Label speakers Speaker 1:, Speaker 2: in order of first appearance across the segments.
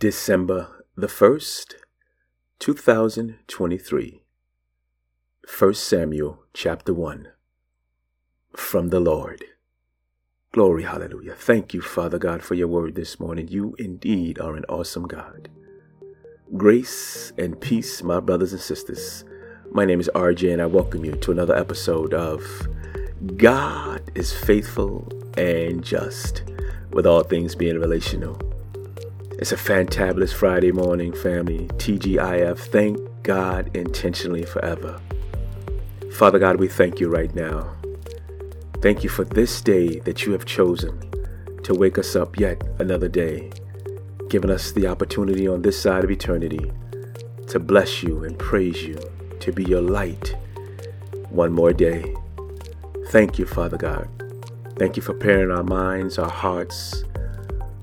Speaker 1: December the 1st, 2023. 1 Samuel chapter 1. From the Lord. Glory, hallelujah. Thank you, Father God, for your word this morning. You indeed are an awesome God. Grace and peace, my brothers and sisters. My name is RJ, and I welcome you to another episode of God is Faithful and Just, with all things being relational. It's a fantabulous Friday morning, family. TGIF, thank God intentionally forever. Father God, we thank you right now. Thank you for this day that you have chosen to wake us up yet another day, giving us the opportunity on this side of eternity to bless you and praise you, to be your light one more day. Thank you, Father God. Thank you for preparing our minds, our hearts,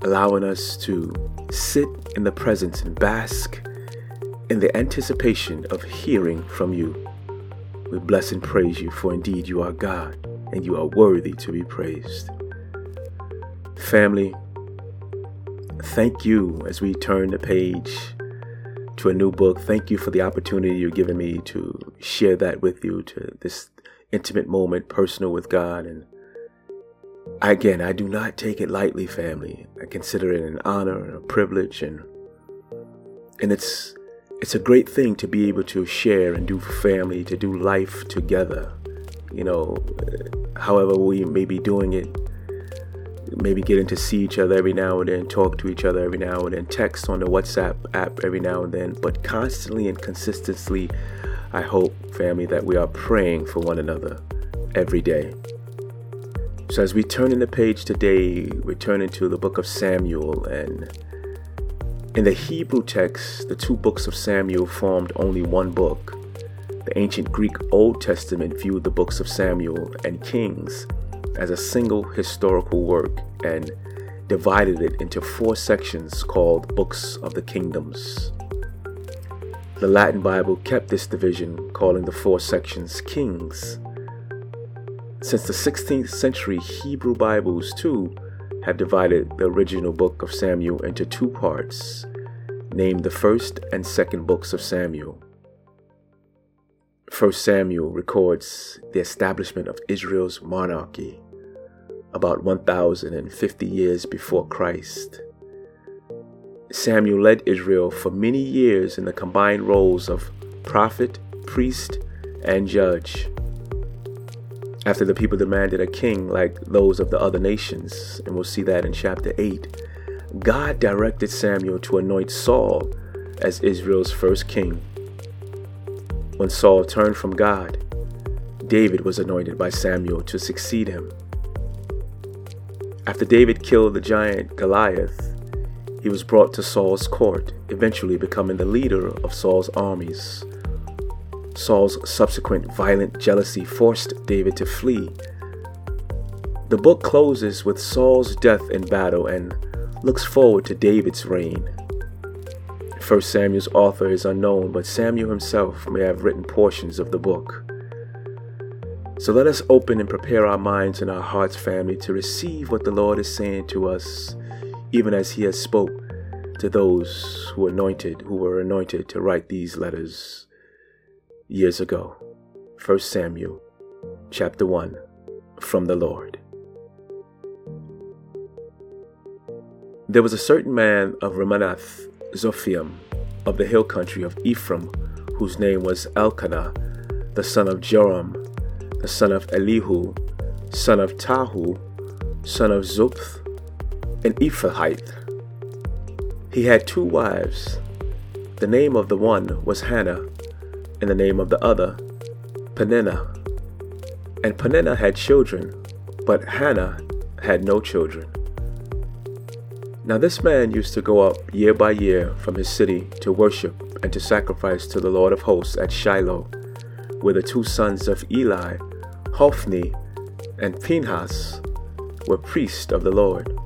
Speaker 1: allowing us to sit in the presence and bask in the anticipation of hearing from you. We bless and praise you, for indeed you are God and you are worthy to be praised. Family, thank you as we turn the page to a new book. Thank you for the opportunity you're giving me to share that with you, to this intimate moment, personal with God. And Again, I do not take it lightly, family. I consider it an honor and a privilege and and it's it's a great thing to be able to share and do family, to do life together. You know, however we may be doing it, maybe getting to see each other every now and then, talk to each other every now and then, text on the WhatsApp app every now and then, but constantly and consistently, I hope, family, that we are praying for one another every day. So, as we turn in the page today, we turn into the book of Samuel. And in the Hebrew text, the two books of Samuel formed only one book. The ancient Greek Old Testament viewed the books of Samuel and Kings as a single historical work and divided it into four sections called Books of the Kingdoms. The Latin Bible kept this division, calling the four sections Kings. Since the 16th century, Hebrew Bibles too have divided the original book of Samuel into two parts, named the first and second books of Samuel. First Samuel records the establishment of Israel's monarchy about 1050 years before Christ. Samuel led Israel for many years in the combined roles of prophet, priest, and judge after the people demanded a king like those of the other nations, and we'll see that in chapter 8, God directed Samuel to anoint Saul as Israel's first king. When Saul turned from God, David was anointed by Samuel to succeed him. After David killed the giant Goliath, he was brought to Saul's court, eventually becoming the leader of Saul's armies. Saul's subsequent violent jealousy forced David to flee. The book closes with Saul's death in battle and looks forward to David's reign. 1 Samuel's author is unknown, but Samuel himself may have written portions of the book. So let us open and prepare our minds and our hearts, family, to receive what the Lord is saying to us, even as He has spoke to those who anointed, who were anointed to write these letters years ago. 1 Samuel chapter 1 from the Lord. There was a certain man of Ramanath Zophiim of the hill country of Ephraim, whose name was Elkanah, the son of Jeroham, the son of Elihu, son of Tahu, son of Zuph, an Ephrathite. He had two wives. The name of the one was Hannah, in the name of the other, Peninnah. And Peninnah had children, but Hannah had no children. Now this man used to go up year by year from his city to worship and to sacrifice to the Lord of hosts at Shiloh, where the two sons of Eli, Hophni and Phinehas, were priests of the Lord.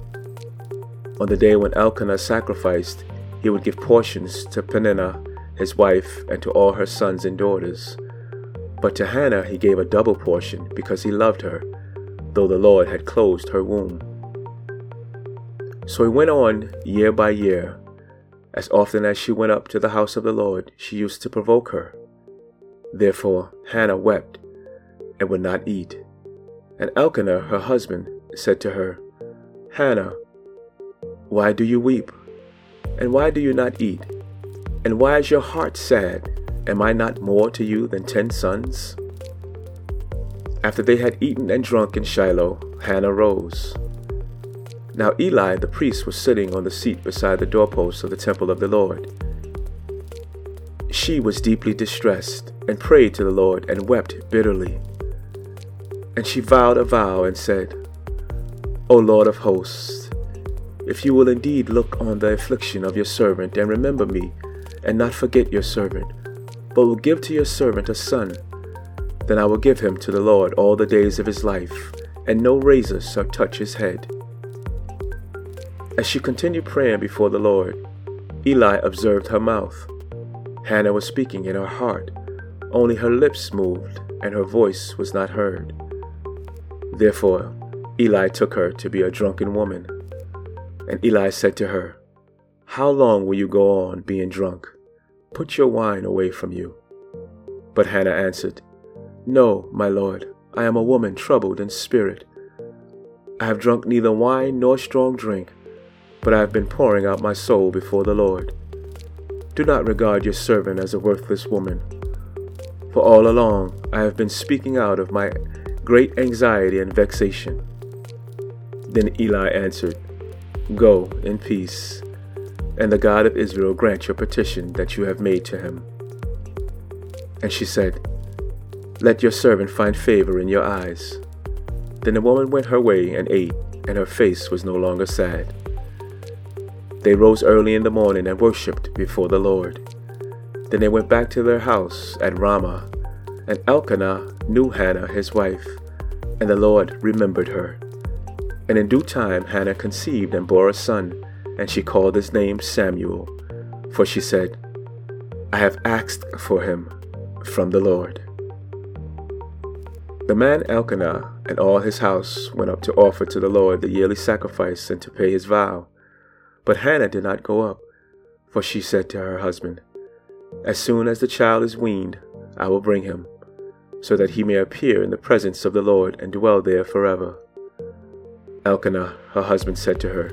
Speaker 1: On the day when Elkanah sacrificed, he would give portions to Peninnah his wife, and to all her sons and daughters. But to Hannah he gave a double portion because he loved her, though the Lord had closed her womb. So he went on year by year, As often as she went up to the house of the Lord, she used to provoke her. Therefore Hannah wept and would not eat. And Elkanah, her husband, said to her, Hannah, why do you weep? And why do you not eat? And why is your heart sad? Am I not more to you than ten sons? After they had eaten and drunk in Shiloh, Hannah rose. Now Eli the priest was sitting on the seat beside the doorpost of the temple of the Lord. She was deeply distressed and prayed to the Lord and wept bitterly. And she vowed a vow and said, O Lord of hosts, if you will indeed look on the affliction of your servant and remember me, and not forget your servant, but will give to your servant a son, then I will give him to the Lord all the days of his life, and no razor shall touch his head. As she continued praying before the Lord, Eli observed her mouth. Hannah was speaking in her heart, only her lips moved, and her voice was not heard. Therefore, Eli took her to be a drunken woman. And Eli said to her, How long will you go on being drunk? Put your wine away from you. But Hannah answered, No, my lord, I am a woman troubled in spirit. I have drunk neither wine nor strong drink, but I have been pouring out my soul before the Lord. Do not regard your servant as a worthless woman, for all along I have been speaking out of my great anxiety and vexation. Then Eli answered, Go in peace and the God of Israel grant your petition that you have made to him. And she said, Let your servant find favor in your eyes. Then the woman went her way and ate, and her face was no longer sad. They rose early in the morning and worshipped before the Lord. Then they went back to their house at Ramah, and Elkanah knew Hannah his wife, and the Lord remembered her. And in due time Hannah conceived and bore a son and she called his name Samuel, for she said, I have asked for him from the Lord. The man Elkanah and all his house went up to offer to the Lord the yearly sacrifice and to pay his vow. But Hannah did not go up, for she said to her husband, As soon as the child is weaned, I will bring him, so that he may appear in the presence of the Lord and dwell there forever. Elkanah, her husband, said to her,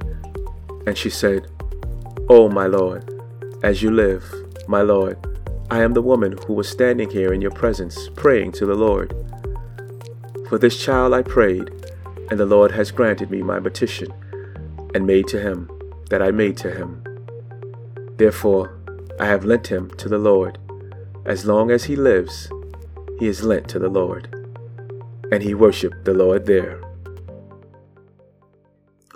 Speaker 1: And she said, Oh, my Lord, as you live, my Lord, I am the woman who was standing here in your presence, praying to the Lord. For this child I prayed, and the Lord has granted me my petition, and made to him that I made to him. Therefore I have lent him to the Lord. As long as he lives, he is lent to the Lord. And he worshiped the Lord there.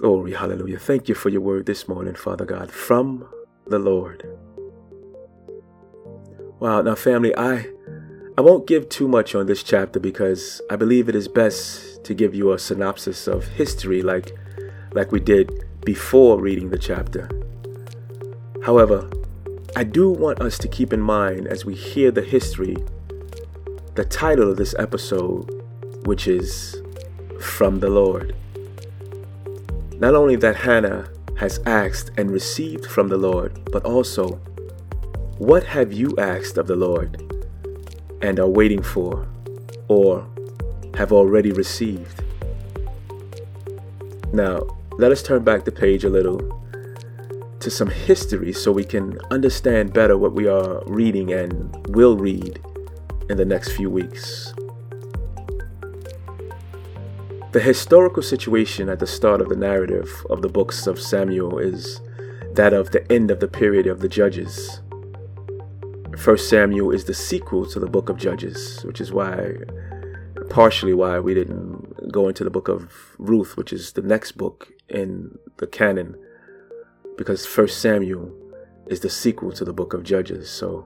Speaker 1: Glory, hallelujah. Thank you for your word this morning, Father God, from the Lord. Wow, now family, I I won't give too much on this chapter because I believe it is best to give you a synopsis of history like like we did before reading the chapter. However, I do want us to keep in mind as we hear the history the title of this episode, which is From the Lord. Not only that Hannah has asked and received from the Lord, but also, what have you asked of the Lord and are waiting for or have already received? Now, let us turn back the page a little to some history so we can understand better what we are reading and will read in the next few weeks. The historical situation at the start of the narrative of the books of Samuel is that of the end of the period of the Judges. First Samuel is the sequel to the book of Judges, which is why, partially why we didn't go into the book of Ruth, which is the next book in the canon, because First Samuel is the sequel to the book of Judges. So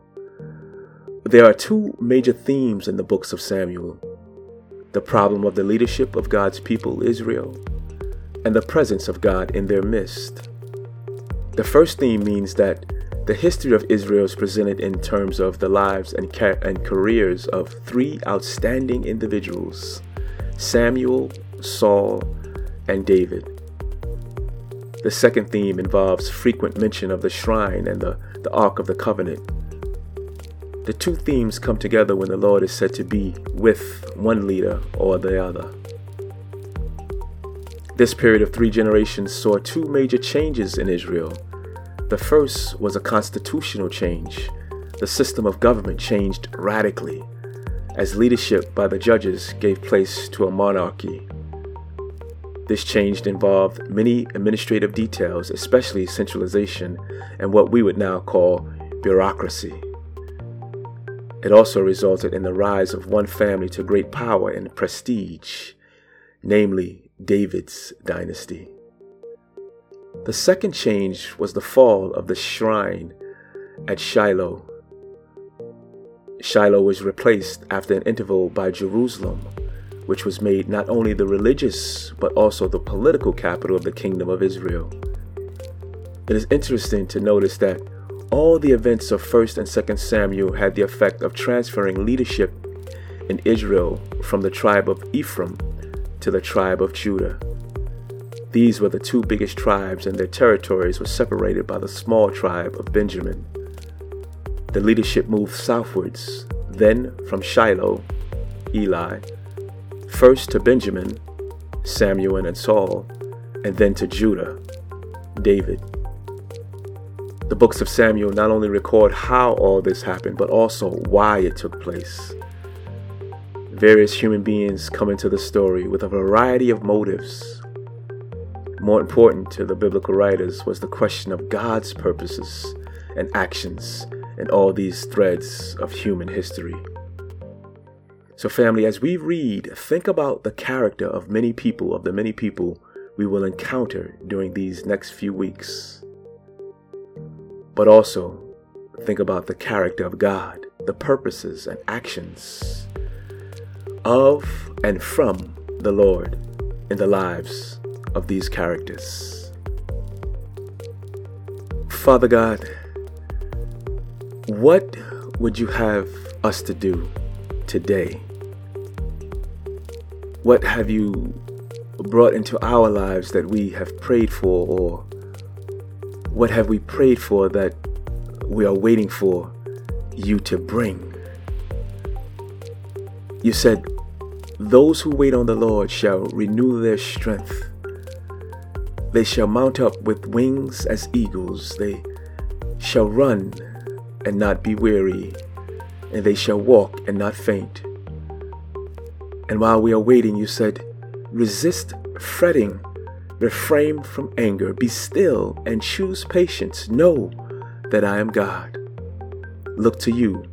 Speaker 1: there are two major themes in the books of Samuel the problem of the leadership of God's people, Israel, and the presence of God in their midst. The first theme means that the history of Israel is presented in terms of the lives and, ca- and careers of three outstanding individuals Samuel, Saul, and David. The second theme involves frequent mention of the shrine and the, the Ark of the Covenant. The two themes come together when the Lord is said to be with one leader or the other. This period of three generations saw two major changes in Israel. The first was a constitutional change. The system of government changed radically as leadership by the judges gave place to a monarchy. This change involved many administrative details, especially centralization and what we would now call bureaucracy. It also resulted in the rise of one family to great power and prestige, namely David's dynasty. The second change was the fall of the shrine at Shiloh. Shiloh was replaced after an interval by Jerusalem, which was made not only the religious but also the political capital of the kingdom of Israel. It is interesting to notice that all the events of 1st and 2nd Samuel had the effect of transferring leadership in Israel from the tribe of Ephraim to the tribe of Judah. These were the two biggest tribes, and their territories were separated by the small tribe of Benjamin. The leadership moved southwards, then from Shiloh, Eli, first to Benjamin, Samuel and Saul, and then to Judah, David. Books of Samuel not only record how all this happened, but also why it took place. Various human beings come into the story with a variety of motives. More important to the biblical writers was the question of God's purposes and actions in all these threads of human history. So, family, as we read, think about the character of many people, of the many people we will encounter during these next few weeks but also think about the character of God, the purposes and actions of and from the Lord in the lives of these characters. Father God, what would you have us to do today? What have you brought into our lives that we have prayed for or what have we prayed for that we are waiting for you to bring? You said, Those who wait on the Lord shall renew their strength. They shall mount up with wings as eagles. They shall run and not be weary, and they shall walk and not faint. And while we are waiting, you said, Resist fretting Refrain from anger, be still, and choose patience. Know that I am God. Look to you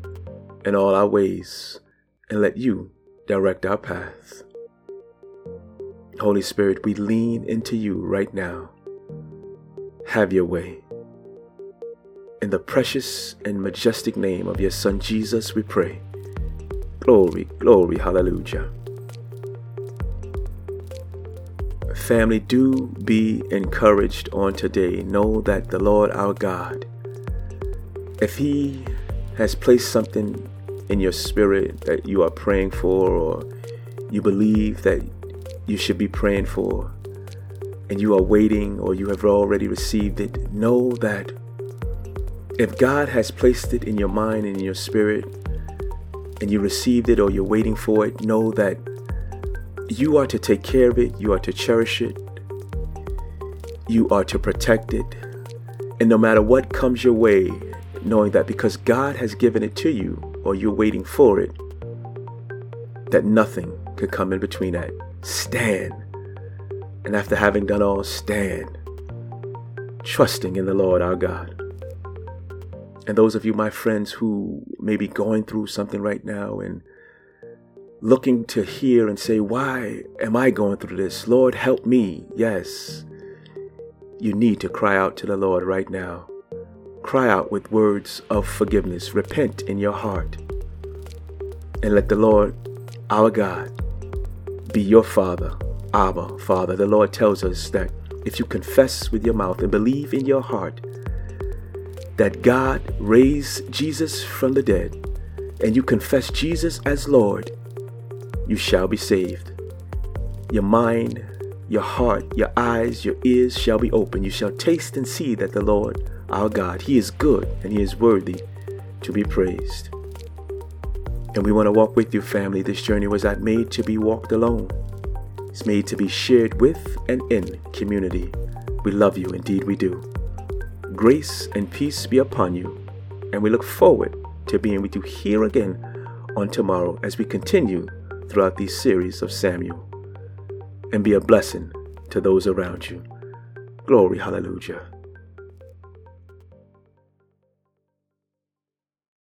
Speaker 1: in all our ways, and let you direct our path. Holy Spirit, we lean into you right now. Have your way. In the precious and majestic name of your Son Jesus, we pray. Glory, glory, hallelujah. Family, do be encouraged on today. Know that the Lord our God, if He has placed something in your spirit that you are praying for, or you believe that you should be praying for, and you are waiting or you have already received it, know that if God has placed it in your mind and in your spirit, and you received it or you're waiting for it, know that you are to take care of it, you are to cherish it, you are to protect it. And no matter what comes your way, knowing that because God has given it to you or you're waiting for it, that nothing could come in between that. Stand. And after having done all, stand, trusting in the Lord our God. And those of you, my friends, who may be going through something right now and looking to hear and say, Why am I going through this? Lord, help me. Yes. You need to cry out to the Lord right now. cry out with words of forgiveness. Repent in your heart. And let the Lord, our God, be your Father, Abba, Father. The Lord tells us that if you confess with your mouth and believe in your heart that God raised Jesus from the dead, and you confess Jesus as Lord, you shall be saved. Your mind, your heart, your eyes, your ears shall be open. You shall taste and see that the Lord, our God, He is good and He is worthy to be praised. And we want to walk with you, family. This journey was not made to be walked alone. It's made to be shared with and in community. We love you, indeed we do. Grace and peace be upon you, and we look forward to being with you here again on tomorrow as we continue throughout these series of Samuel. And be a blessing to those around you. Glory, hallelujah.